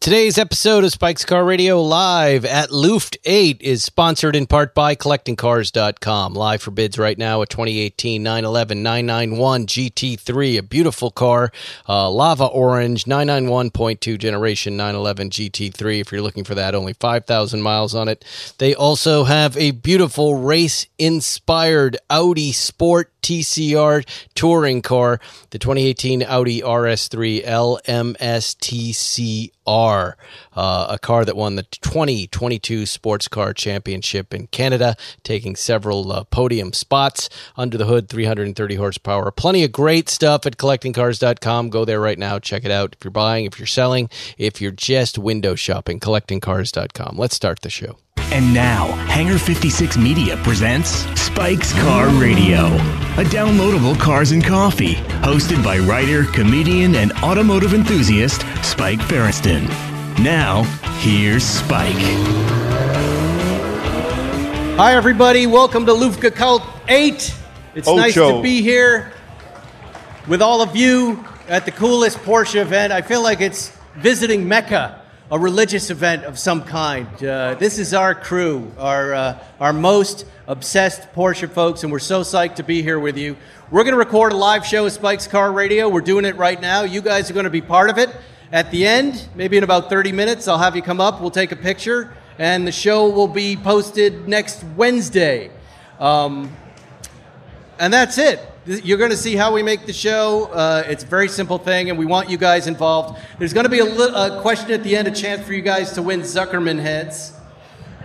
Today's episode of Spike's Car Radio Live at Luft 8 is sponsored in part by CollectingCars.com. Live for bids right now, a 2018 911 991 GT3, a beautiful car, uh, lava orange, 991.2 generation 911 GT3. If you're looking for that, only 5,000 miles on it. They also have a beautiful race inspired Audi Sport TCR touring car, the 2018 Audi RS3 LMS uh, a car that won the 2022 Sports Car Championship in Canada, taking several uh, podium spots. Under the hood, 330 horsepower. Plenty of great stuff at collectingcars.com. Go there right now. Check it out. If you're buying, if you're selling, if you're just window shopping, collectingcars.com. Let's start the show. And now, Hangar 56 Media presents Spike's Car Radio, a downloadable cars and coffee, hosted by writer, comedian, and automotive enthusiast Spike Feresten. Now, here's Spike. Hi, everybody. Welcome to Luftgekuhlt 8. It's nice to be here with all of you at the coolest Porsche event. I feel like it's visiting Mecca a religious event of some kind. Uh, this is our crew, our, uh, our most obsessed Porsche folks, and we're so psyched to be here with you. We're going to record a live show of Spike's Car Radio. We're doing it right now. You guys are going to be part of it. At the end, maybe in about 30 minutes, I'll have you come up, we'll take a picture, and the show will be posted next Wednesday. Um, and that's it. You're going to see how we make the show. Uh, it's a very simple thing, and we want you guys involved. There's going to be a, li- a question at the end, a chance for you guys to win Zuckerman heads,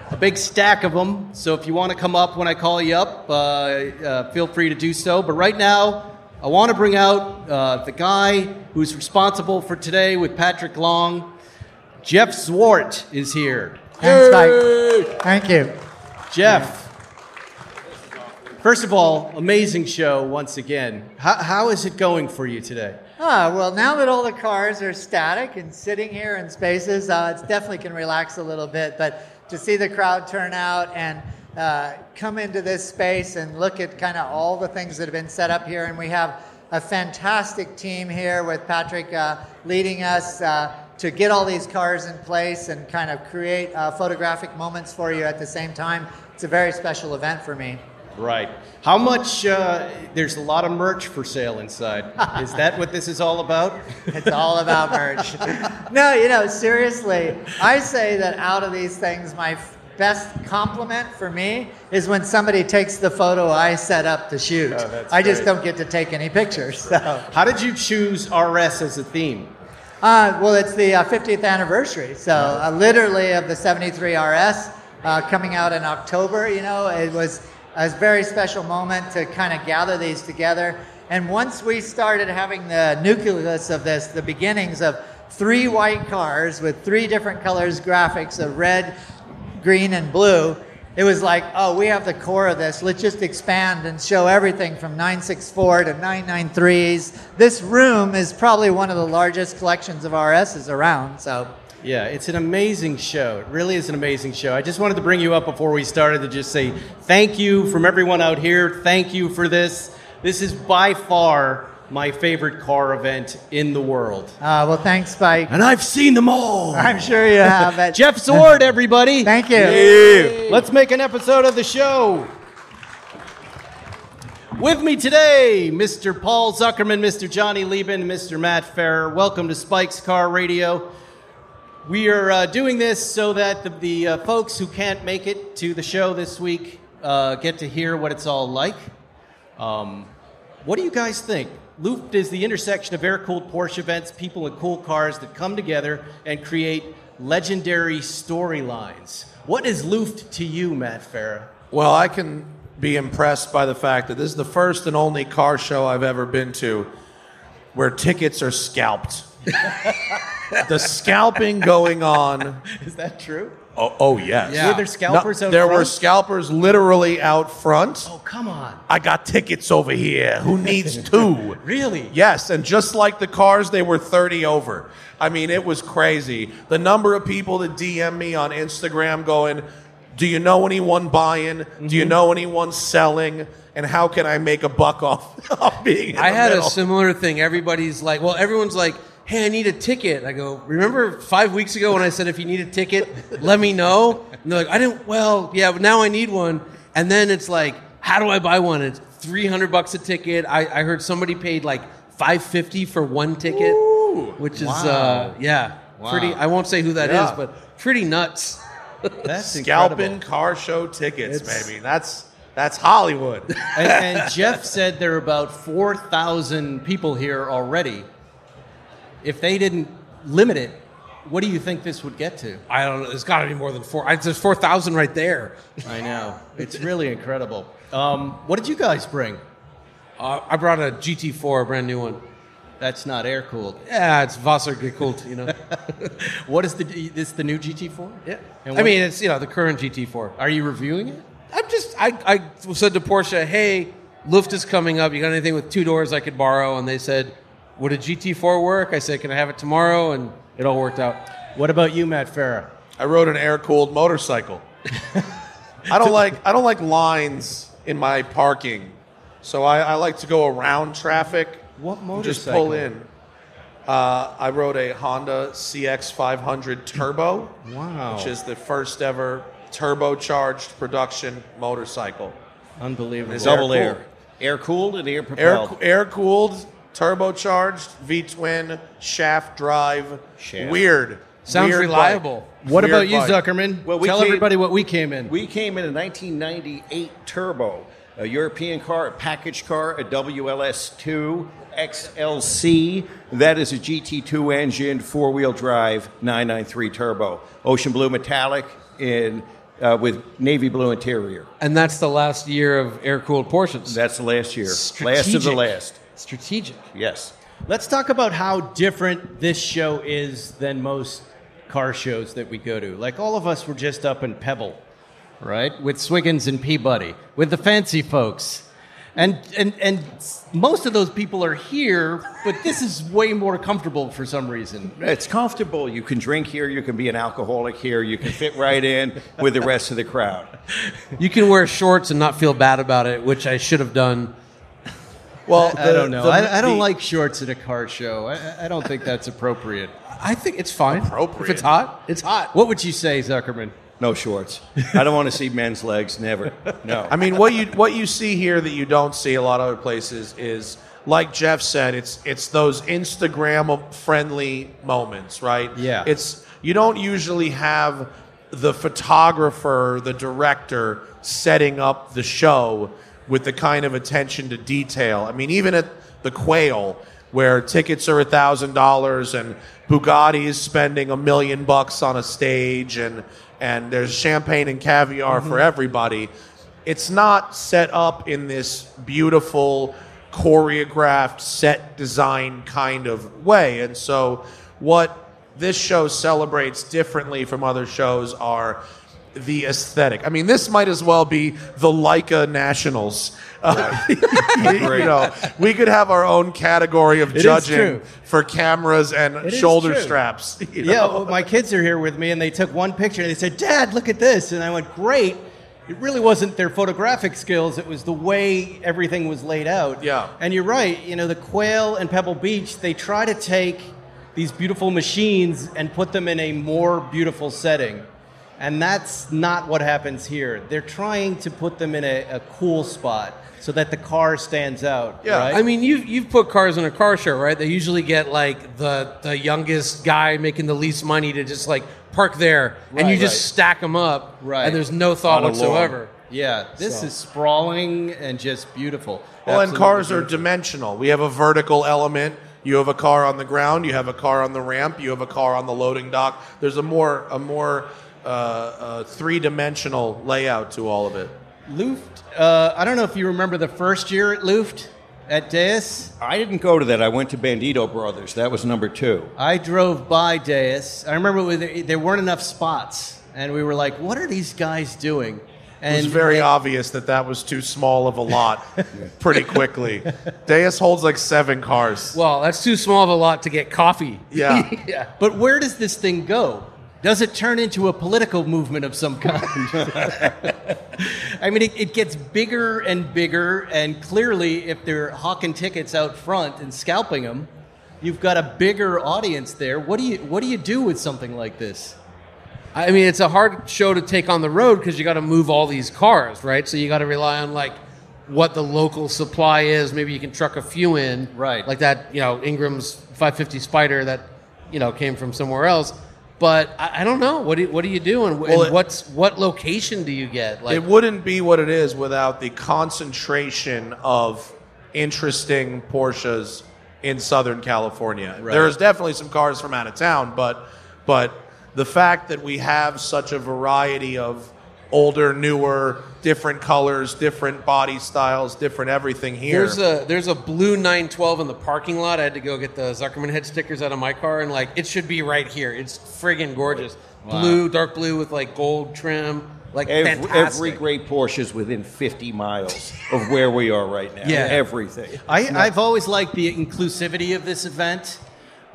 a big stack of them. So if you want to come up when I call you up, uh, uh, feel free to do so. But right now, I want to bring out uh, the guy who's responsible for today with Patrick Long. Jeff Zwart is here. Thanks, Mike. Thank you. Jeff. First of all, amazing show once again. How, how is it going for you today? Ah, well, now that all the cars are static and sitting here in spaces, uh, it definitely can relax a little bit. But to see the crowd turn out and uh, come into this space and look at kind of all the things that have been set up here, and we have a fantastic team here with Patrick uh, leading us uh, to get all these cars in place and kind of create uh, photographic moments for you at the same time. It's a very special event for me. Right. How much? Uh, there's a lot of merch for sale inside. Is that what this is all about? it's all about merch. no, you know, seriously, I say that out of these things, my best compliment for me is when somebody takes the photo I set up to shoot. Oh, I just don't get to take any pictures. So. How did you choose RS as a theme? Uh, well, it's the uh, 50th anniversary, so uh, literally of the 73 RS uh, coming out in October. You know, it was a very special moment to kind of gather these together. And once we started having the nucleus of this, the beginnings of three white cars with three different colors graphics of red, green, and blue, it was like, oh, we have the core of this. Let's just expand and show everything from 964 to 993s. This room is probably one of the largest collections of RSs around. So yeah, it's an amazing show. It really is an amazing show. I just wanted to bring you up before we started to just say thank you from everyone out here. Thank you for this. This is by far my favorite car event in the world. Uh, well, thanks, Spike. And I've seen them all. I'm sure you have. Jeff Zwart, everybody. Thank you. Yeah. Let's make an episode of the show. With me today, Mr. Paul Zuckerman, Mr. Jonny Lieben, Mr. Matt Farah. Welcome to Spike's Car Radio. We are uh, doing this so that the, the uh, folks who can't make it to the show this week uh, get to hear what it's all like. Um, what do you guys think? Luft is the intersection of air cooled Porsche events, people in cool cars that come together and create legendary storylines. What is Luft to you, Matt Farah? Well, I can be impressed by the fact that this is the first and only car show I've ever been to where tickets are scalped. the scalping going on. Is that true? Oh, oh yes. Yeah. Were there scalpers No, out there front? were scalpers literally out front. Oh, come on. I got tickets over here. Who needs two? Really? Yes, and just like the cars, they were 30 over. I mean, it was crazy. The number of people that DM me on Instagram going, Do you know anyone buying? Do Mm-hmm. you know anyone selling? And how can I make a buck off, off being in I the had middle? a similar thing. Everybody's like, well, everyone's like, hey, I need a ticket. I go, remember five weeks ago when I said if you need a ticket, let me know? And they're like, I didn't, well, yeah, but now I need one. And then it's like, how do I buy one? It's 300 bucks a ticket. I, I heard somebody paid like 550 for one ticket, which is, uh, yeah, pretty, I won't say who that is, Yeah. but pretty nuts. That's Scalping incredible. car show tickets, It's- baby. That's that's Hollywood. and, and Jeff said there are about 4,000 people here already. If they didn't limit it, what do you think this would get to? I don't know. It's got to be more than four. I- There's 4,000 right there. I know. It's really incredible. Um, what did you guys bring? Uh, I brought a GT4, a brand new one. That's not air cooled. Yeah, it's Wasser gekult, you know. What is the this the new GT4? Yeah. I mean, it's you know the current GT4. Are you reviewing it? I'm just I, I said to Porsche, hey, Luft is coming up. You got anything with two doors I could borrow? And they said, would a GT4 work? I said, can I have it tomorrow? And it all worked out. What about you, Matt Farah? I rode an air cooled motorcycle. I don't like I don't like lines in my parking, so I, I like to go around traffic. What and Just pull in. Uh, I rode a Honda CX500 Turbo. Wow. Which is the first ever turbocharged production motorcycle. Unbelievable. Is Double Air air. cooled. Air cooled and air Air propelled. air cooled, turbocharged, V twin, shaft drive. Shaft. Weird. Sounds Weird reliable. bike. What Weird about you, bike. Zuckerman? Well, we Tell came- everybody what we came in. We came in a 1998 Turbo, a European car, a package car, a WLS2 XLC. That is a GT2 engine, four wheel drive, 993 Turbo. Ocean blue metallic in, uh, with navy blue interior. And that's the last year of air cooled Porsches. That's the last year. Last of the last. Strategic. Yes. Let's talk about how different this show is than most car shows that we go to. Like all of us were just up in Pebble, right? With Swiggins and Peabody, with the fancy folks. And, and, and most of those people are here, but this is way more comfortable for some reason. It's comfortable. You can drink here. You can be an alcoholic here. You can fit right in with the rest of the crowd. You can wear shorts and not feel bad about it, which I should have done. Well, I the- don't know. the- I, I don't the- like shorts at a car show. I, I don't think that's appropriate. I think it's fine. Appropriate. If it's hot, it's hot. What would you say, Zuckerman? No shorts. I don't want to see men's legs. Never. No. I mean, what you what you see here that you don't see a lot of other places is, like Jeff said, it's it's those Instagram friendly moments, right? Yeah. It's you don't usually have the photographer, the director setting up the show with the kind of attention to detail. I mean, even at the Quail, where tickets are a thousand dollars and Bugatti is spending a million bucks on a stage and and there's champagne and caviar for mm-hmm. everybody. It's not set up in this beautiful choreographed set design kind of way. And so what this show celebrates differently from other shows are the aesthetic. I mean, this might as well be the Leica Nationals. Uh, you know, we could have our own category of is judging for cameras and is shoulder straps. you Yeah, well, my kids are here with me, and they took one picture, and they said, "Dad, look at this," and I went, "Great." It really wasn't their photographic skills; it was the way everything was laid out. Yeah. and you're right. You know, the Quail and Pebble Beach, they try to take these beautiful machines and put them in a more beautiful setting. And that's not what happens here. They're trying to put them in a, a cool spot so that the car stands out. Yeah. right? I mean, you've, you've put cars in a car show, right? They usually get like the, the youngest guy making the least money to just like park there and you just Right. stack them up. Right. And there's no thought On a lawn. whatsoever. yeah, this So- is sprawling and just beautiful. Well, and Absolutely cars are dimensional. We have a vertical element. You have a car on the ground. You have a car on the ramp. You have a car on the loading dock. There's a more a more uh, uh, three dimensional layout to all of it. Luft. Uh, I don't know if you remember the first year at Luft. at Deus? I didn't go to that. I went to Bandito Brothers. That was number two. I drove by Deus. I remember there weren't enough spots, and we were like, "What are these guys doing?" And it was very obvious that that was too small of a lot pretty quickly. Deus holds like seven cars. Well, that's too small of a lot to get coffee. Yeah. yeah. But where does this thing go? Does it turn into a political movement of some kind? I mean, it, it, gets bigger and bigger, and clearly, if they're hawking tickets out front and scalping them, you've got a bigger audience there. What do you What do you do with something like this? I mean, it's a hard show to take on the road because you got to move all these cars, right? So you got to rely on like what the local supply is. Maybe you can truck a few in, right? Like that, you know, Ingram's 550 Spider that you know came from somewhere else. But I, I don't know. What do you, what do you do, and, well, and it, what's what location do you get? Like, it wouldn't be what it is without the concentration of interesting Porsches in Southern California. Right. There's definitely some cars from out of town, but but the fact that we have such a variety of older, newer, different colors, different body styles, different everything here. There's a there's a blue 912 in the parking lot. I had to go get the Zuckerman head stickers out of my car, and like it should be right here. It's friggin' gorgeous. Wow. Blue, dark blue with like gold trim. Like every, every, great Porsche is within 50 miles of where we are right now. Yeah, everything. I, I've always liked the inclusivity of this event.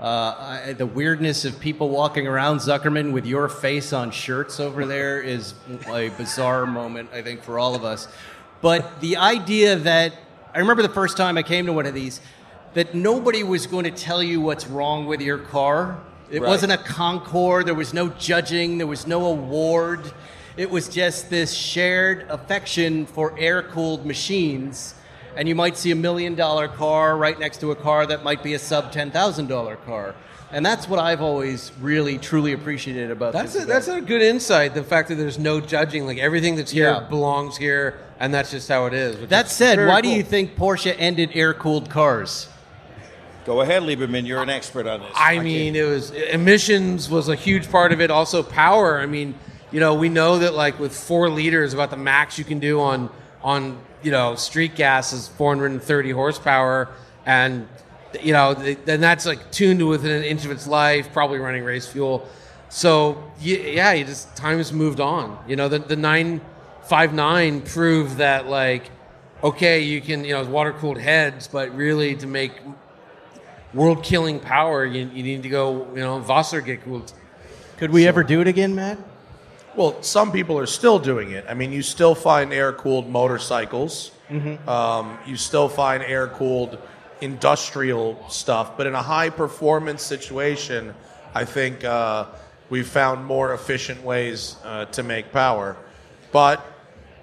Uh, I, the weirdness of people walking around Zuckerman with your face on shirts over there is a bizarre moment, I think, for all of us. But the idea that I remember the first time I came to one of these, that nobody was going to tell you what's wrong with your car. It right. wasn't a concours. There was no judging. There was no award. It was just this shared affection for air cooled machines and you might see a million dollar car right next to a car that might be a sub $10,000 car. And that's what I've always really truly appreciated about that's this. A, that's a good insight. The fact that there's no judging, like everything that's here yeah. belongs here, and that's just how it is. That said, why cool. do you think Porsche ended air cooled cars? Go ahead, Lieberman. You're an expert on this. I, I mean, it was emissions was a huge part of it. Also, power. I mean, you know, we know that like with four liters, about the max you can do on on you know, street gas is 430 horsepower, and you know, then that's like tuned to within an inch of its life, probably running race fuel. So yeah, you just time has moved on. You know, the the 959 proved that like, okay, you can you know water cooled heads, but really to make world killing power, you, you need to go you know Wasser get cooled. Could we so. ever do it again, Matt? Well, some people are still doing it. I mean, you still find air cooled motorcycles. Mm-hmm. Um, you still find air cooled industrial stuff. But in a high performance situation, I think uh, we've found more efficient ways uh, to make power. But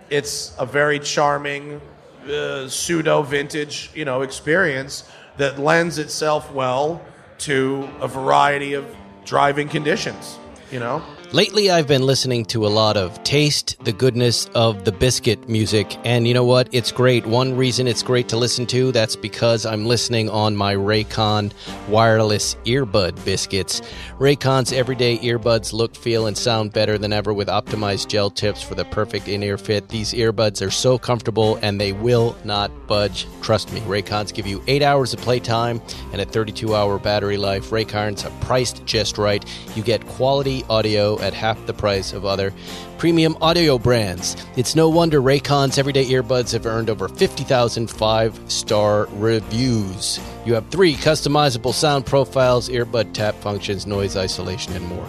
it's a very charming uh, pseudo vintage, you know, experience that lends itself well to a variety of driving conditions. You know. Lately, I've been listening to a lot of Taste the Goodness of the Biscuit music, and you know what? It's great. One reason it's great to listen to, that's because I'm listening on my Raycon wireless earbud biscuits. Raycon's everyday earbuds look, feel, and sound better than ever with optimized gel tips for the perfect in ear fit. These earbuds are so comfortable and they will not budge. Trust me, Raycons give you 8 hours of playtime and a 32 hour battery life. Raycons are priced just right. You get quality audio at half the price of other premium audio brands. It's no wonder Raycon's everyday earbuds have earned over 50,000 five star reviews. You have three customizable sound profiles, earbud tap functions, noise isolation, and more.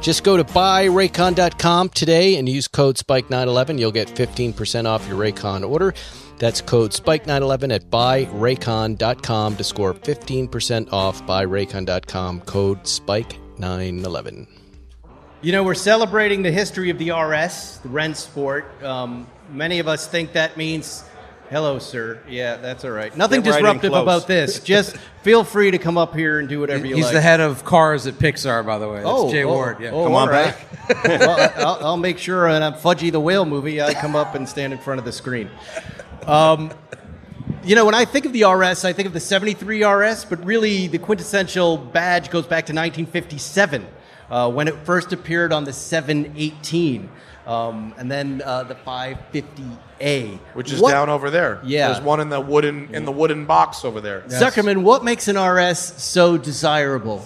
Just go to buyraycon.com today and use code SPIKE911. You'll get 15% off your Raycon order. That's code SPIKE911 at buyraycon.com to score 15% off buyraycon.com, code SPIKE911. You know, we're celebrating the history of the RS, the Rennsport. Um, many of us think that means, hello, sir. Yeah, that's all right. Nothing Get disruptive right about this. Just feel free to come up here and do whatever you want. He's like. the head of cars at Pixar, by the way. That's oh, Jay oh, Ward. Yeah. Oh, come on right. back. well, I'll, I'll, make sure in a Fudgy the Whale movie, I come up and stand in front of the screen. Um, you know, when I think of the RS, I think of the 73 RS, but really the quintessential badge goes back to 1957 uh, when it first appeared on the 718. Um, and then uh, the 550A, which is What- down over there. Yeah. there's one in the wooden in the wooden box over there. Zuckerman, what makes an RS so desirable?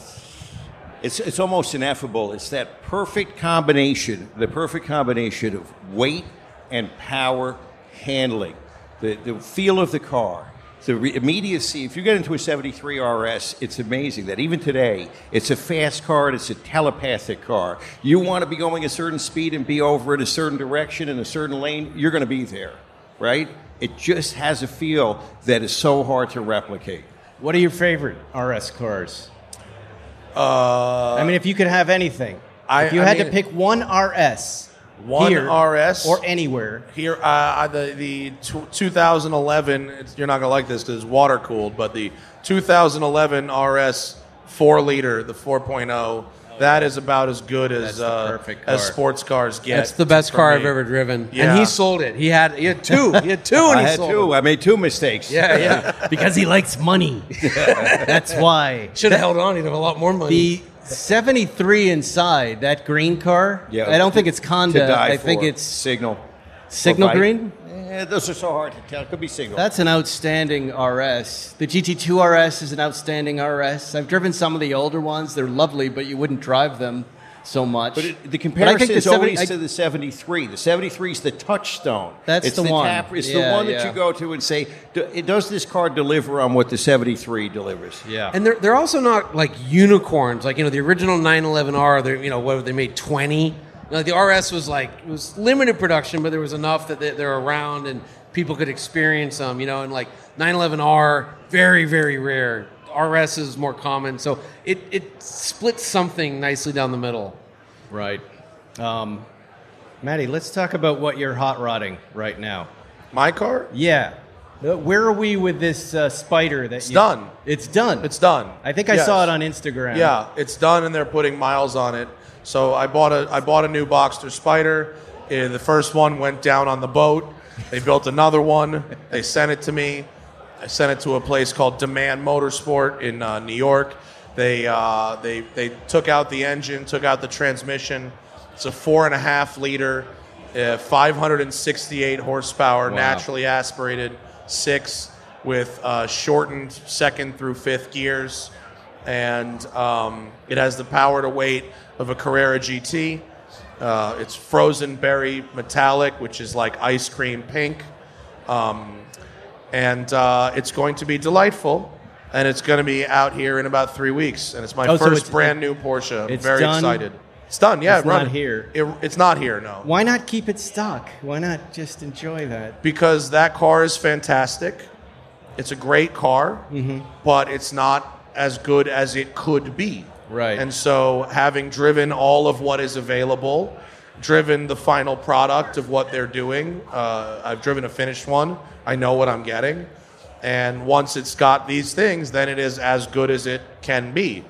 It's, it's almost ineffable. It's that perfect combination, the perfect combination of weight and power handling, the, the feel of the car, the re- immediacy. If you get into a 73 RS, it's amazing that even today, it's a fast car and it's a telepathic car. You want to be going a certain speed and be over in a certain direction in a certain lane, you're going to be there, right? It just has a feel that is so hard to replicate. What are your favorite RS cars? Uh, I mean, if you could have anything, I- if you I had mean- to pick one RS, One here RS? or anywhere, Here, uh, the the tw 2011. It's, you're not gonna like this because it's water cooled, but the 2011 RS four liter, the 4.0, that is about as good as uh, perfect as sports cars get. That's the best car me. I've ever driven. Yeah. And he sold it. He had he had two. He had two and I he had sold two. them. I made two mistakes. Yeah, yeah. because he likes money. That's why. Should have held on. He'd have a lot more money. The 73 inside, that green car, Yeah. I don't think it's Conda. I think it's signal. Signal Green. Eh, those are so hard to tell. Could be signal. That's an outstanding RS. The GT2 RS is an outstanding RS. I've driven some of the older ones. They're lovely, but you wouldn't drive them so much. but it, the But I comparison think the is 70 always I- to the 73. The 73 is the touchstone. That's it's the one. Tap, it's Yeah, the one that yeah. you go to and say, "Do- does this car deliver on what the 73 delivers? yeah. And they're, they're also not like unicorns. Like, you know, the original 911R, they're, you know, what, they made 20. You know, the RS was like, it was limited production, but there was enough that they, they're around and people could experience them, you know, and like 911R, very, very rare. RS is more common. So it, it splits something nicely down the middle. right. Um, Maddie, let's talk about what you're hot rodding right now. My car? Yeah. Uh, Where are we with this uh, spider that It's you- done. It's done. It's done. I think I Yes. saw it on Instagram. Yeah, it's done, and they're putting miles on it. So I bought a I bought a new Boxster Spider. Uh, the first one went down on the boat. They built another one. They sent it to me. I sent it to a place called Demand Motorsport in uh, New York. They uh, they they took out the engine, took out the transmission. It's a four and a half liter, uh, 568 horsepower, naturally aspirated six with uh, shortened second through fifth gears and um, it has the power to weight of a Carrera GT. Uh, it's frozen berry metallic, which is like ice cream pink, um, and uh, it's going to be delightful. And it's going to be out here in about three weeks, and it's my Oh, so first it's- brand new Porsche. I'm it's very done? excited. It's done. Yeah, It's not here. It- it's not here. No, Why not keep it stock? Why not just enjoy that? because that car is fantastic. It's a great car, Mm-hmm. but it's not as good as it could be. Right. And so, having driven all of what is available, driven the final product of what they're doing, uh, I've driven a finished one. I know what I'm getting. And once it's got these things, then it is as good as it can be.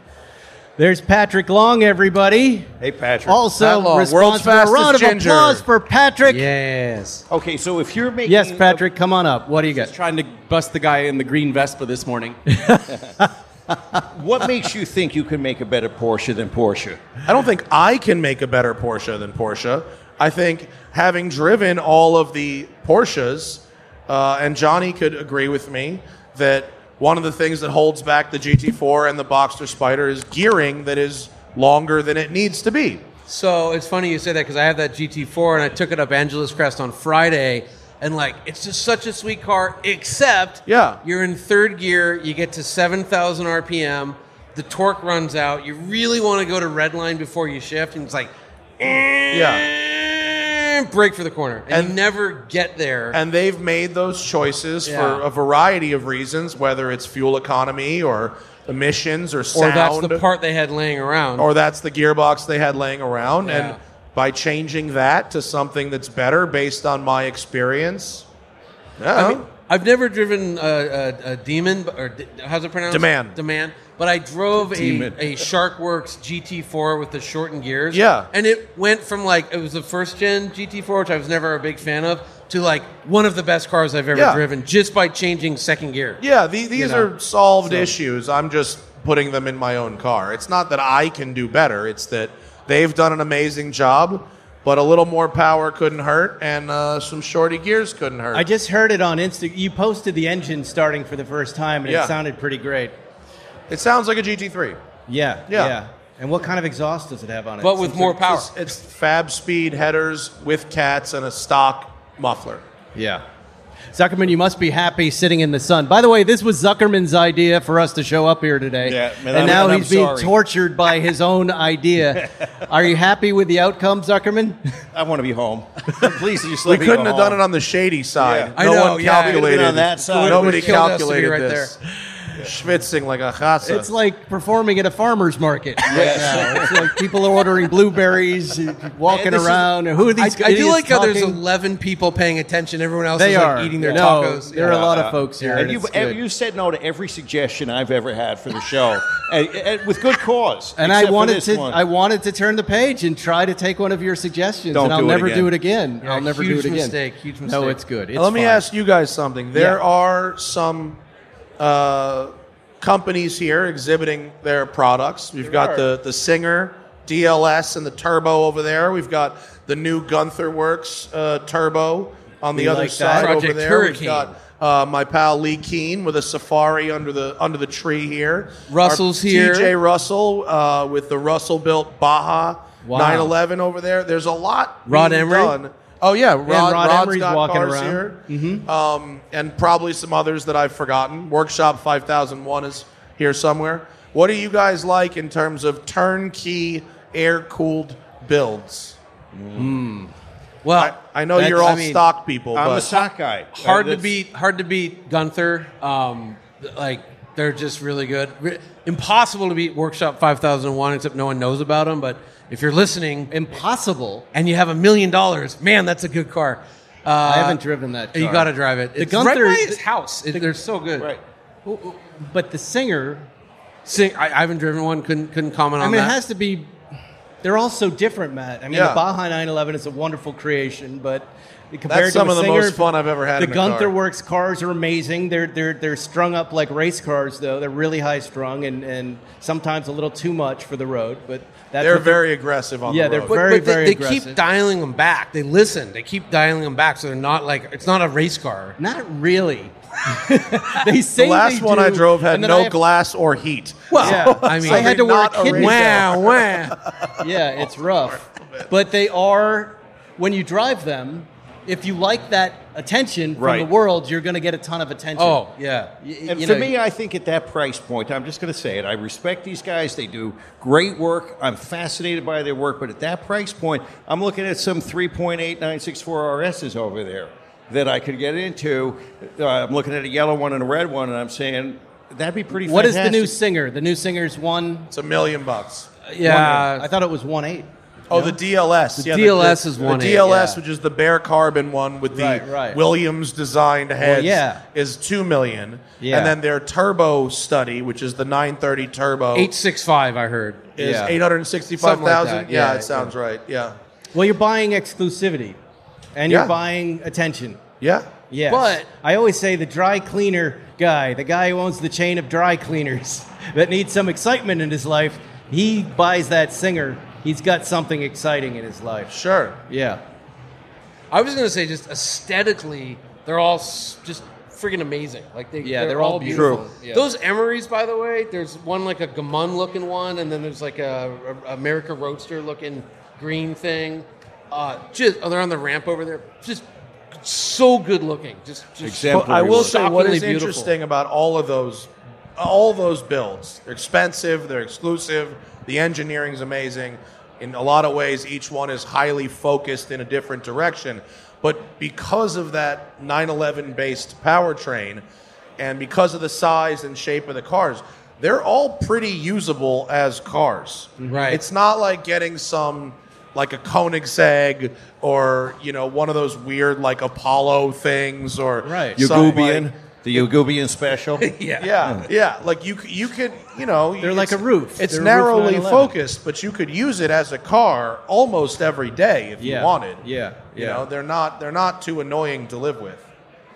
There's Patrick Long, everybody. Hey, Patrick. Also, Pat Long, responsible. world's a round fastest of ginger. applause for Patrick. Yes. okay, so if you're making Yes, Patrick, come on up. What do you got? Trying to bust the guy in the green Vespa this morning. what makes you think you can make a better Porsche than Porsche? I don't think I can make a better Porsche than Porsche. I think having driven all of the Porsches, uh, and Jonny could agree with me that one of the things that holds back the GT4 and the Boxster Spider is gearing that is longer than it needs to be. So it's funny you say that because I have that GT4 and I took it up Angeles Crest on Friday. And like, it's just such a sweet car, except Yeah. you're in third gear, you get to 7,000 RPM, the torque runs out. You really want to go to red line before you shift, and it's like, Yeah. Brake for the corner. And, And- you never get there. And they've made those choices Yeah. for a variety of reasons, whether it's fuel economy or emissions or or sound. that's the part they had laying around. or that's the gearbox they had laying around. Yeah. And by changing that to something that's better based on my experience, yeah, I mean, uh-huh. I've never driven a, a, a Demon, or how's it pronounced? Demand. Demand. But I drove a, a SharkWerks GT4 with the shortened gears. Yeah. And it went from like, it was the first gen GT4, which I was never a big fan of, to like one of the best cars I've ever Yeah. driven just by changing second gear. Yeah, the, these You know, are solved so- issues. I'm just putting them in my own car. It's not that I can do better. It's that they've done an amazing job, but a little more power couldn't hurt, and uh, some shorty gears couldn't hurt. I just heard it on Insta. You posted the engine starting for the first time, and Yeah. it sounded pretty great. It sounds like a GT3. Yeah, Yeah. yeah. And what kind of exhaust does it have on it? But with Seems more power. It's, it's Fabspeed headers with cats and a stock muffler. Yeah. Zuckerman, you must be happy sitting in the sun. By the way, this was Zuckerman's idea for us to show up here today. Yeah, man, and I'm- now and I'm he's being sorry. tortured by his own idea. Are you happy with the outcome, Zuckerman? I want to be home. Please just We let me couldn't go have done home. it on the shady side. Yeah. I no know, one yeah, it could've calculated been on that side. Nobody Would've killed us to be calculated right this. Schwitzing like a chasa. It's like performing at a farmer's market right now. It's like people are ordering blueberries, walking And this is- around. Who are I, these I do idiots like how there's talking? 11 people paying attention. Everyone else They is like eating their no, tacos. There are Yeah. a lot of folks here. And and you've, it's good. and you said no to every suggestion I've ever had for the show, and, and with good cause. And I except for wanted this to, one. I wanted to turn the page and try to take one of your suggestions, Don't and I'll do it never again. do it again. Yeah, I'll never huge do it again. Huge mistake, huge mistake. No, mistake. it's good. It's Let me fine. ask you guys something. There Yeah. are some uh, companies here exhibiting their products. We've got the the Singer DLS and the Turbo over there. We've got the new Gunther Werks uh, Turbo on the We other like side over there. Hurricane. We've got uh, my pal Leh Keen with a Safari under the under the tree here. Russell's Our here. TJ Russell uh, with the Russell built Baja Wow. 911 over there. There's a lot. Rod being Emory? done. Oh yeah, Rod, Rod Rod's Emory's got walking cars around. here, um, and probably some others that I've forgotten. Workshop 5001 is here somewhere. What do you guys like in terms of turnkey air cooled builds? Well, I, I know you're all I mean, stock people, I'm but a stock guy. hard Uh, to beat. Hard to beat Gunther. Um, like they're just really good. Re- Impossible to beat Workshop 5001, except no one knows about them. But if you're listening Impossible. and you have a million dollars, man, that's a good car. Uh, I haven't driven that. You got to drive it. The It's Gunther- right by his house. It, they're so good. Right. But the singer, Sing, I, I haven't driven one. Couldn't couldn't comment on. That. I mean, that. it has to be. They're all so different, Matt. I mean, Yeah. the Baja 911 is a wonderful creation, but compared That's to some a of the most fun I've ever had The in Gunther car. Works cars are amazing. They're they're they're strung up like race cars, though. They're really high strung and, and sometimes a little too much for the road. But that's they're what very aggressive on Yeah, the they're road. but, very, but they, very they aggressive. keep dialing them back. They listen. They keep dialing them back, so they're not like it's not a race car. Not really. they say the last they one do, I drove had and I no have- glass or heat. Well, Yeah. I mean, I had to wear not a a kid wow, wow. yeah, it's oh, rough. But they are when you drive them. If you like that attention from Right. the world, you're going to get a ton of attention. Oh yeah. Y- And for know, me, I think at that price point, I'm just going to say it. I respect these guys. They do great work. I'm fascinated by their work. But at that price point, I'm looking at some 3.8964 RSs over there that I could get into. Uh, I'm looking at a yellow one and a red one, and I'm saying that'd be pretty what is fantastic. the new singer? The new singer's one. It's a million bucks. Yeah. I thought it was one eight. Oh, the DLS. The yeah, DLS is one. the 1.8, DLS, yeah. which is the bare carbon one with the Right, right. Williams designed heads, yeah. is two million. Yeah. And then their turbo study, which is the 930 turbo, Eight six five. I heard. is Yeah. eight hundred sixty-five Something like yeah, yeah, it sounds right. Yeah, Well, you're buying exclusivity, and you're buying attention. yeah. Yes. But- I always say the dry cleaner guy, the guy who owns the chain of dry cleaners that needs some excitement in his life, he buys that singer. He's got something exciting in his life. Sure. Yeah. I was gonna say just aesthetically, they're all s- just freaking amazing. Like they, Yeah, they're, they're all beautiful. beautiful. True. Yeah. Those Emorys, by the way, there's one like a Gmünd looking one, and then there's like a, a America Roadster looking green thing. Uh, just oh, they're on the ramp over there. Just so good looking. Just, just Exemplary I will say what is beautiful. interesting about all of those, all those builds. They're expensive. They're exclusive. The engineering is amazing. In a lot of ways, each one is highly focused in a different direction. But because of that 911 based powertrain, and because of the size and shape of the cars, they're all pretty usable as cars. Right. It's not like getting some like a Koenigsegg or you know one of those weird like Apollo things or Right. some, Yagubian. like- The Yagubian special. yeah. Yeah, yeah. Like you, you could, you know, They're like a roof. It's They're a roof narrowly 911. focused, but you could use it as a car almost every day if Yeah. you wanted. Yeah, You yeah. know, they're not they're not too annoying to live with.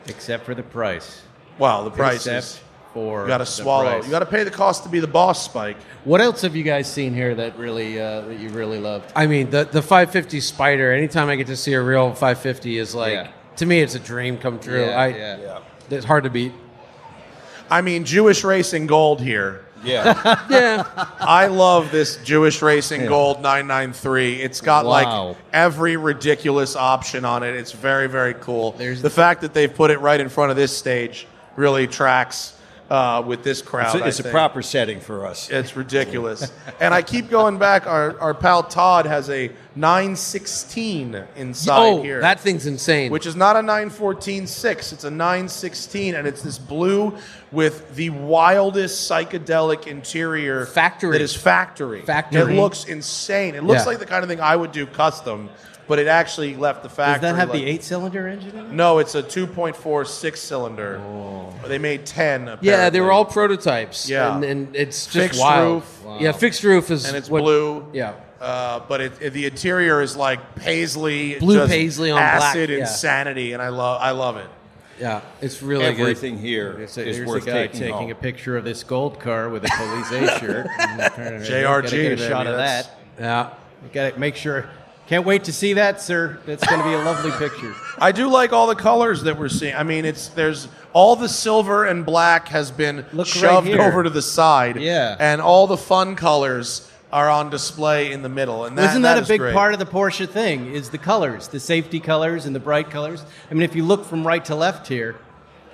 Except for the price. Well, the price Except is for you got to the swallow. price. You got to pay the cost to be the boss, Spike. What else have you guys seen here that really uh, that you really loved? I mean, the the 550 Spider. Anytime I get to see a real 550 is like Yeah. to me, it's a dream come true. Yeah, I, yeah. It's hard to beat. I mean, Jewish Racing Gold here. Yeah. Yeah. I love this Jewish Racing Gold 993. It's got Wow. like every ridiculous option on it. It's very, very cool. There's- the fact that they've put it right in front of this stage really tracks uh, with this crowd. It's, a, it's a proper setting for us. It's ridiculous. and I keep going back. Our, our pal Todd has a 916 inside oh, here. that thing's insane. which is not a 914.6. It's a 916, and it's this blue with the wildest psychedelic interior Factory. that is factory. Factory. It looks insane. It looks Yeah. like the kind of thing I would do custom, but it actually left the factory. Does factory. that have like- the eight-cylinder engine in it? No, it's a 2.4 six cylinder. They made 10. yeah, they were all prototypes. Yeah. and, and it's just Fixed wild. roof. Yeah, fixed roof is and it's what- blue. Yeah. Uh, but it, it- the interior is like paisley, Blue just paisley on black, acid yeah. insanity, and I love I love it. Yeah, it's really good. Everything here There's is a, there's worth a guy taking, taking home. a picture of this gold car with a Police A shirt. JRG, Gotta get a shot of that. Yeah. You got to make sure. Can't wait to see that, sir. That's going to be a lovely picture. I do like all the colors that we're seeing. I mean, it's there's all the silver and black has been Look shoved here. over to the side. Yeah. and all the fun colors are on display in the middle. And that, Isn't that, a is big great. part of the Porsche thing? Is the colors, the safety colors, and the bright colors? I mean, if you look from right to left here,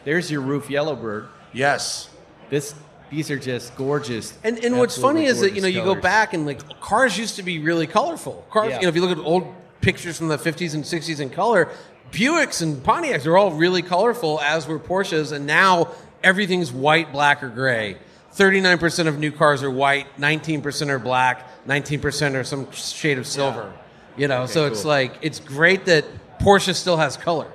there's your Ruf Yellowbird. Yes. This, these are just gorgeous. And, and what's funny is that you know you go back and like cars used to be really colorful. Cars, Yeah. you know, if you look at old pictures from the 50s and 60s in color, Buicks and Pontiacs are all really colorful, as were Porsches, and now everything's white, black, or gray. 39% of new cars are white, 19% are black, 19% are some shade of silver. You know, so it's like it's great that Porsche still has color.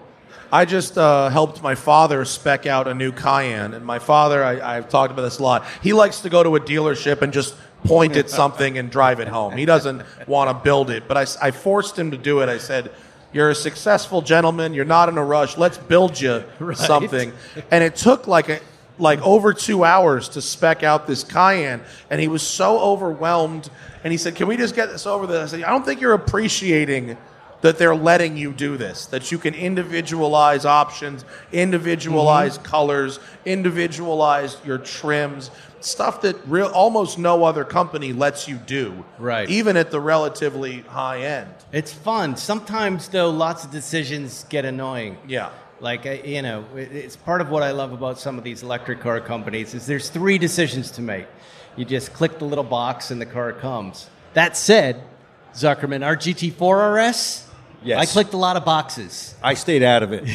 I just uh, helped my father spec out a new Cayenne, and my father, I, I've talked about this a lot. He likes to go to a dealership and just point at something and drive it home. He doesn't want to build it, but I forced him to do it. I said, "You're a successful gentleman. You're not in a rush. Let's build you something." And it took like a like over two hours to spec out this Cayenne, and he was so overwhelmed. And he said, "Can we just get this over?" There, I said, "I don't think you're appreciating." That they're letting you do this, that you can individualize options, individualize Mm-hmm. colors, individualize your trims, stuff that real almost no other company lets you do. Right. Even at the relatively high end. It's fun. Sometimes, though, lots of decisions get annoying. Yeah. Like you know, it's part of what I love about some of these electric car companies is there's three decisions to make. You just click the little box and the car comes. That said, Zuckerman, our GT4 RS, Yes. I clicked a lot of boxes, I stayed out of it.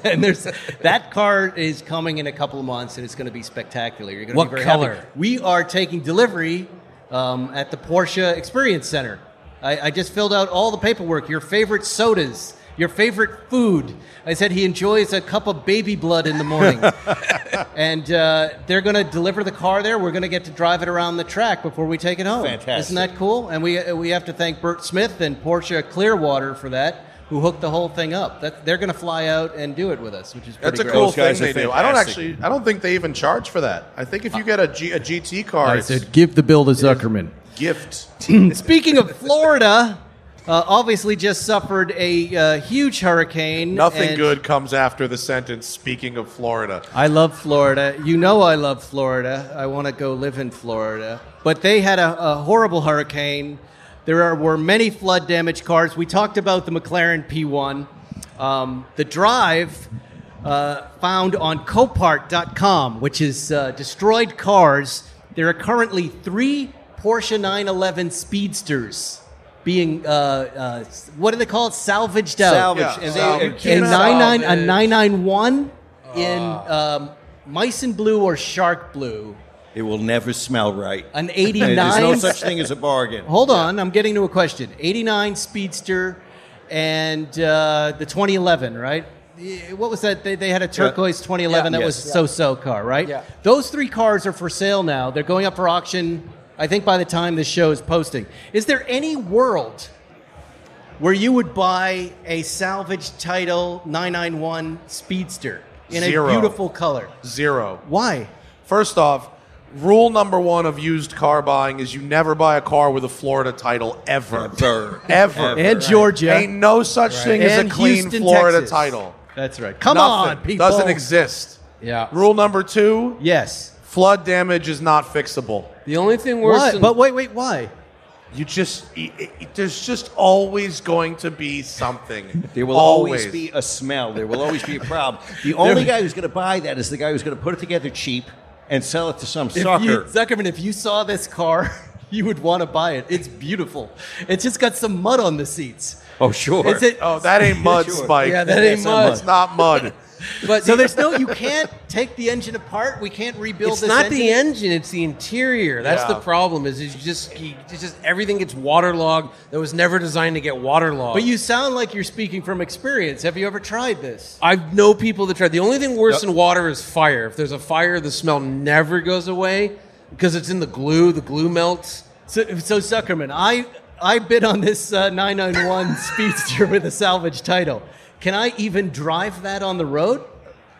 and there's that car is coming in a couple of months, and it's going to be spectacular. You're going to What be very color? happy. We are taking delivery um, at the Porsche Experience Center. I, I just filled out all the paperwork. Your favorite sodas, your favorite food. I said he enjoys a cup of baby blood in the morning, and uh, they're going to deliver the car there. We're going to get to drive it around the track before we take it home. Fantastic. Isn't that cool? And we we have to thank Bert Smith and Porsche Clearwater for that. Who hooked the whole thing up? That they're going to fly out and do it with us, which is pretty That's a great. cool guys thing are they do. I don't actually I don't think they even charge for that. I think if you get a, G, a GT car, I said, give the bill to Zuckerman. gift. Speaking of Florida, uh, obviously just suffered a uh, huge hurricane. Nothing and good comes after the sentence speaking of Florida. I love Florida. You know I love Florida. I want to go live in Florida. But they had a, a horrible hurricane. There are, were many flood damaged cars. We talked about the McLaren P1. Um, the drive uh, found on Copart.com, which is uh, destroyed cars. There are currently three Porsche 911 Speedsters being, uh, uh, what do they call it? Salvaged out. Salvaged. Yeah, and salvaged. they, A and nine nine a salvage. nine nine one in um, mice and blue or shark blue. It will never smell right. An eighty nine. There's 89. no such thing as a bargain. Hold on, I'm getting to a question. 89 Speedster and uh, the 2011, right? what was that? They, they had a turquoise 2011 Yeah. that Yes. was so-so car, right? Yeah. Those three cars are for sale now. They're going up for auction. I think by the time this show is posting, is there any world where you would buy a salvage title 991 Speedster in Zero. a beautiful color? Zero. Why? First off, rule number one of used car buying is you never buy a car with a Florida title ever. Ever. Ever. And Georgia. Ain't no such thing as a clean Houston, Florida Texas. title. That's right. Come Nothing. on, people. Doesn't exist. Yeah. Rule number two Yes. Flood damage is not fixable. The only thing worse What? than But wait, wait, why? You just, i i there's just always going to be something. There will always. be a smell. There will always be a problem. The only guy who's going to buy that is the guy who's going to put it together cheap and sell it to some If you, sucker. Zuckerman, if you saw this car, you would want to buy it. It's beautiful. It's just got some mud on the seats. oh, sure. Is it? Oh, that ain't mud, Sure. Spike. Yeah, that ain't That's not mud. It's not mud. But So there's no, you can't take the engine apart. We can't rebuild it's this not engine. the engine; it's the interior. That's Yeah. the problem. Is it's just it's just everything gets waterlogged. That was never designed to get waterlogged. But you sound like you're speaking from experience. Have you ever tried this? I know people that tried. The only thing worse than water is fire. If there's a fire, the smell never goes away because it's in the glue. The glue melts. So, so Zuckerman, I I bid on this uh, 991 Speedster with a salvage title. Can I even drive that on the road?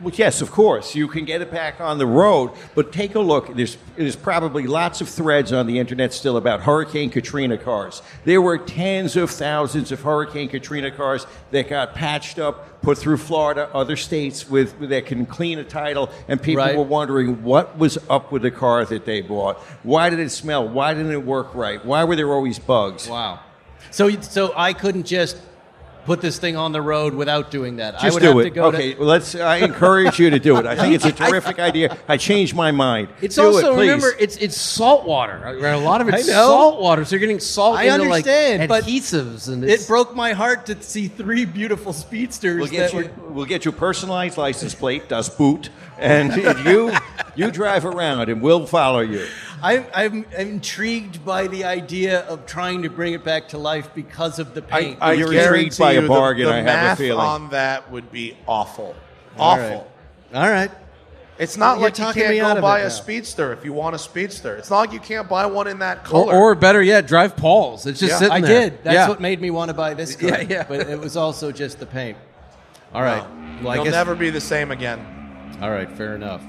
Well, yes, of course. You can get it back on the road, but take a look. There's, there's probably lots of threads on the internet still about Hurricane Katrina cars. There were tens of thousands of Hurricane Katrina cars that got patched up, put through Florida, other states with that can clean a title, and people Right. were wondering what was up with the car that they bought. Why did it smell? Why didn't it work right? Why were there always bugs? Wow. So so I couldn't just put this thing on the road without doing that. I Just would do have it. to go okay, to let's. I encourage you to do it. I think it's a terrific idea. I changed my mind. It's do also it, please. remember it's it's salt water. Right? A lot of it's salt water, so you're getting salt I into like understand, but adhesives and it's, It broke my heart to see three beautiful speedsters We'll get that you. were We'll get you a personalized license plate, Das Boot, and you you drive around, and we'll follow you. I'm, I'm intrigued by the idea of trying to bring it back to life because of the paint. I You're intrigued by a bargain, The, the I have a feeling. on that would be awful. All Awful. right. All right. It's not You're like you can't go buy a now. speedster if you want a speedster. It's not like you can't buy one in that or, color. or better yet, drive Paul's. It's just Yeah. sitting I there. did. That's yeah. what made me want to buy this car. Yeah, yeah. But it was also just the paint. All right. Well, I You'll guess. never be the same again. All right. Fair enough.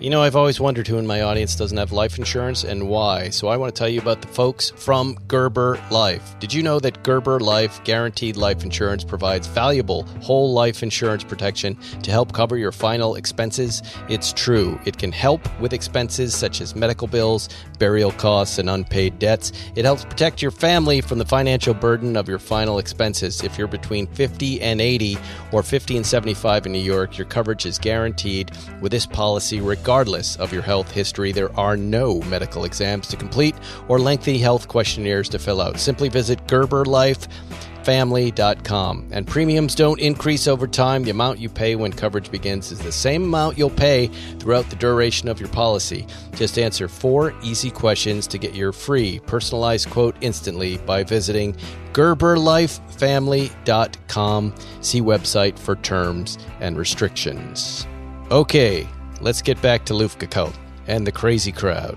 You know, I've always wondered who in my audience doesn't have life insurance and why. So I want to tell you about the folks from Gerber Life. Did you know that Gerber Life Guaranteed Life Insurance provides valuable whole life insurance protection to help cover your final expenses? It's true. It can help with expenses such as medical bills, burial costs, and unpaid debts. It helps protect your family from the financial burden of your final expenses. If you're between 50 and 80 or 50 and 75 in New York, your coverage is guaranteed with this policy regardless of your health history. There are no medical exams to complete or lengthy health questionnaires to fill out. Simply visit gerberlifefamily.com. And premiums don't increase over time. The amount you pay when coverage begins is the same amount you'll pay throughout the duration of your policy. Just answer four easy questions to get your free personalized quote instantly by visiting gerberlifefamily.com. See website for terms and restrictions. Okay, let's get back to Luftgekuhlt and the crazy crowd.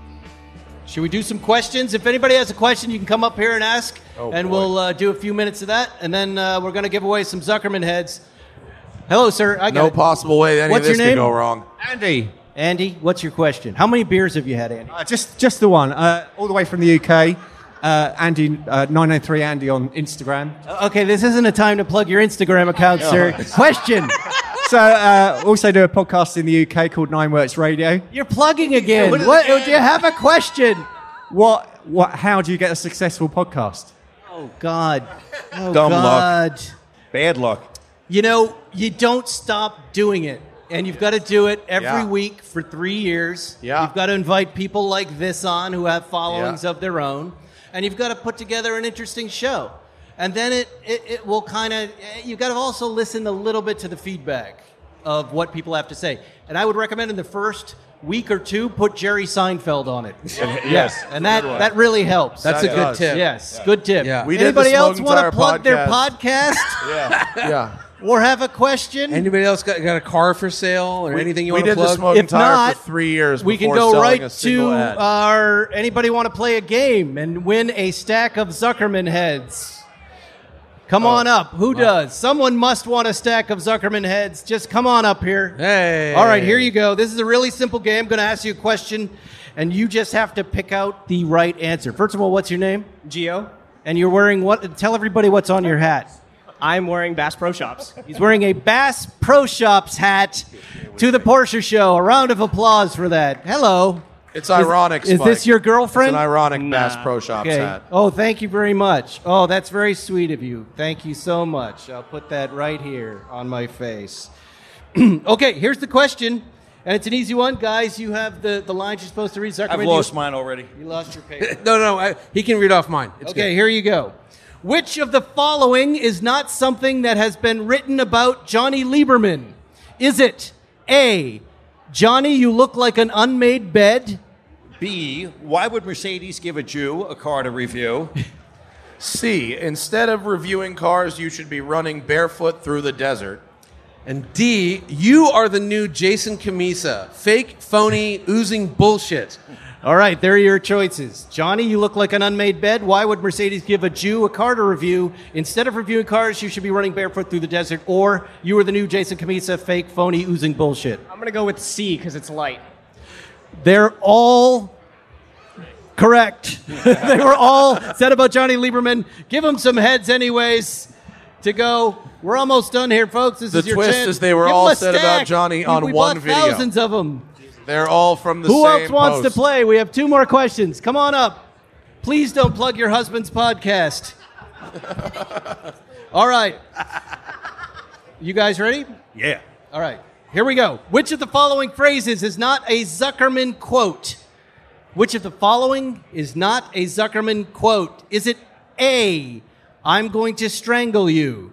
Should we do some questions? If anybody has a question, you can come up here and ask, and boy. we'll uh, do a few minutes of that, and then uh, we're going to give away some Zuckerman heads. Hello, sir. I got No it. possible way that any What's of this your could name? go wrong. Andy, Andy, what's your question? How many beers have you had, Andy? uh, just just the one, uh, all the way from the UK. Uh, Andy, uh, 993 Andy on Instagram. Okay, this isn't a time to plug your Instagram account, sir. Question. So, uh, also do a podcast in the UK called Nine Works Radio. You're plugging again. what is what? it? Do you have a question? What? What? How do you get a successful podcast? Oh God. Oh Dumb luck. God. Bad luck. You know, you don't stop doing it. And you've got to do it every Yeah. week for three years. Yeah. You've got to invite people like this on who have followings Yeah. of their own. And you've got to put together an interesting show. And then it, it, it will kind of, you've got to also listen a little bit to the feedback of what people have to say. And I would recommend in the first week or two, put Jerry Seinfeld on it. Yes. And that, that really helps. That's a That good tip. Yes, good tip. Yeah. We did Anybody the else Smoke want to Entire plug their podcast. yeah Yeah. or have a question, Anybody else got, got a car for sale or anything you want to did the plug? smoking if tire not, for three years. we can go right to ad. our. Anybody want to play a game and win a stack of Zuckerman heads? Come oh. on up. Who does? Someone must want a stack of Zuckerman heads. Just come on up here. Hey. All right, here you go. This is a really simple game. I'm going to ask you a question, and you just have to pick out the right answer. First of all, what's your name? Geo, And you're wearing what? Tell everybody what's on your hat. I'm wearing Bass Pro Shops. He's wearing a Bass Pro Shops hat to the Porsche show. A round of applause for that. Hello. It's ironic. is Spike. this your girlfriend? It's an ironic Nah. Bass Pro Shops Okay. hat. Oh, thank you very much. Oh, that's very sweet of you. Thank you so much. I'll put that right here on my face. okay, here's the question, and it's an easy one, guys. You have the, the lines you're supposed to read. Zuckerman, I've you- lost mine already. You lost your paper. No, no, I, he can read off mine. It's okay, good. here you go. Which of the following is not something that has been written about Jonny Lieberman? Is it A. Jonny, you look like an unmade bed? B, why would Mercedes give a Jew a car to review? C. Instead of reviewing cars, you should be running barefoot through the desert. And D, you are the new Jason Cammisa. Fake, phony, oozing bullshit. All right, there are your choices. Jonny, you look like an unmade bed. Why would Mercedes give a Jew a car to review? Instead of reviewing cars, you should be running barefoot through the desert. Or you are the new Jason Cammisa, fake, phony, oozing bullshit. I'm gonna go with C because it's light. They're all correct. they were all said about Jonny Lieberman. Give him some heads, anyways, to go. We're almost done here, folks. This The is your twist chance. is they were Give 'em all a said about. Jonny We- on we one video. Thousands of them. They're all from the same. Who else wants to play? We have two more questions. Come on up. Please don't plug your husband's podcast. All right. You guys ready? Yeah. All right. Here we go. Which of the following phrases is not a Zuckerman quote? Which of the following is not a Zuckerman quote? Is it A, I'm going to strangle you?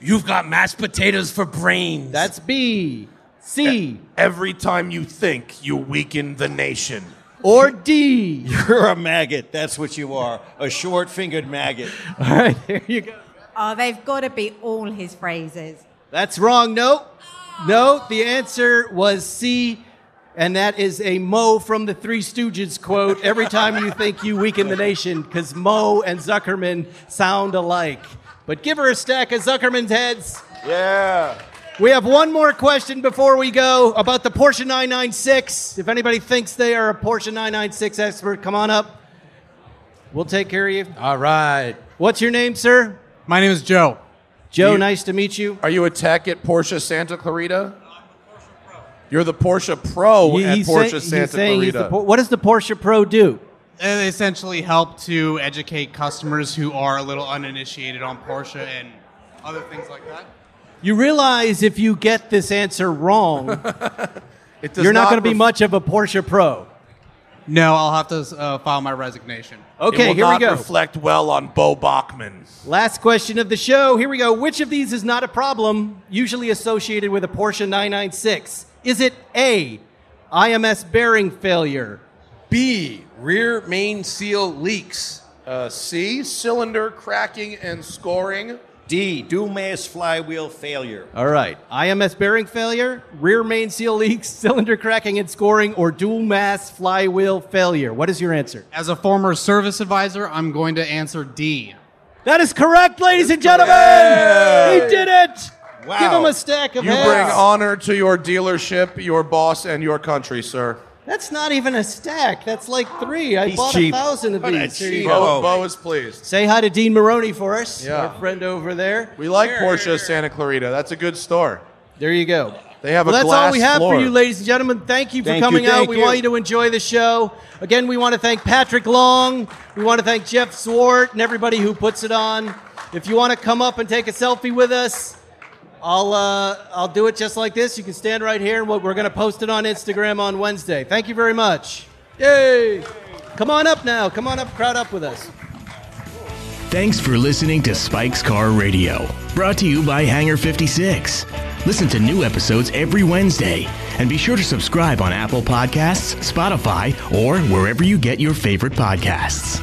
You've got mashed potatoes for brains. That's B. C. Every time you think, you weaken the nation. Or D. You're a maggot. That's what you are. A short fingered maggot. All right, here you go. Oh, they've got to be all his phrases. That's wrong. No. No, the answer was C, and that is a Moe from the Three Stooges quote. Every time you think you weaken the nation, because Moe and Zuckerman sound alike. But give her a stack of Zuckerman's heads. Yeah. We have one more question before we go about the Porsche 996. If anybody thinks they are a Porsche 996 expert, come on up. We'll take care of you. All right. What's your name, sir? My name is Joe. Joe, You- nice to meet you. Are you a tech at Porsche Santa Clarita? You're the Porsche Pro He- at Porsche say- Santa Clarita. the what does the Porsche Pro do? They essentially help to educate customers who are a little uninitiated on Porsche and other things like that. You realize if you get this answer wrong, It does you're not, not going to be much of a Porsche Pro. No, I'll have to uh, file my resignation. Okay, here we go. reflect well on Bo Bachman. Last question of the show. Here we go. Which of these is not a problem usually associated with a Porsche 996? Is it A, IMS bearing failure? B, rear main seal leaks. Uh, C, cylinder cracking and scoring. D, dual mass flywheel failure. All right. IMS bearing failure, rear main seal leaks, cylinder cracking and scoring, or dual mass flywheel failure. What is your answer? As a former service advisor, I'm going to answer D. That is correct, ladies and gentlemen. He did it. Wow. Give him a stack of You heads. bring honor to your dealership, your boss, and your country, sir. That's not even a stack. That's like three. I He's bought cheap. a thousand of What a these. Here you cheap- go. Bo, Bo is pleased. Say hi to Dean Maroney for us, Yeah. our friend over there. We like Porsche Santa Clarita. That's a good store. There you go. They have a well, a that's all glass we have floor. for you, ladies and gentlemen. Thank you for Thank you, coming out. thank We you. want you to enjoy the show. Again, we want to thank Patrick Long. We want to thank Jeff Zwart and everybody who puts it on. If you want to come up and take a selfie with us, I'll uh, I'll do it just like this. You can stand right here, and we're going to post it on Instagram on Wednesday. Thank you very much. Yay! Come on up now. Come on up, crowd up with us. Thanks for listening to Spike's Car Radio, brought to you by Hangar 56. Listen to new episodes every Wednesday, and be sure to subscribe on Apple Podcasts, Spotify, or wherever you get your favorite podcasts.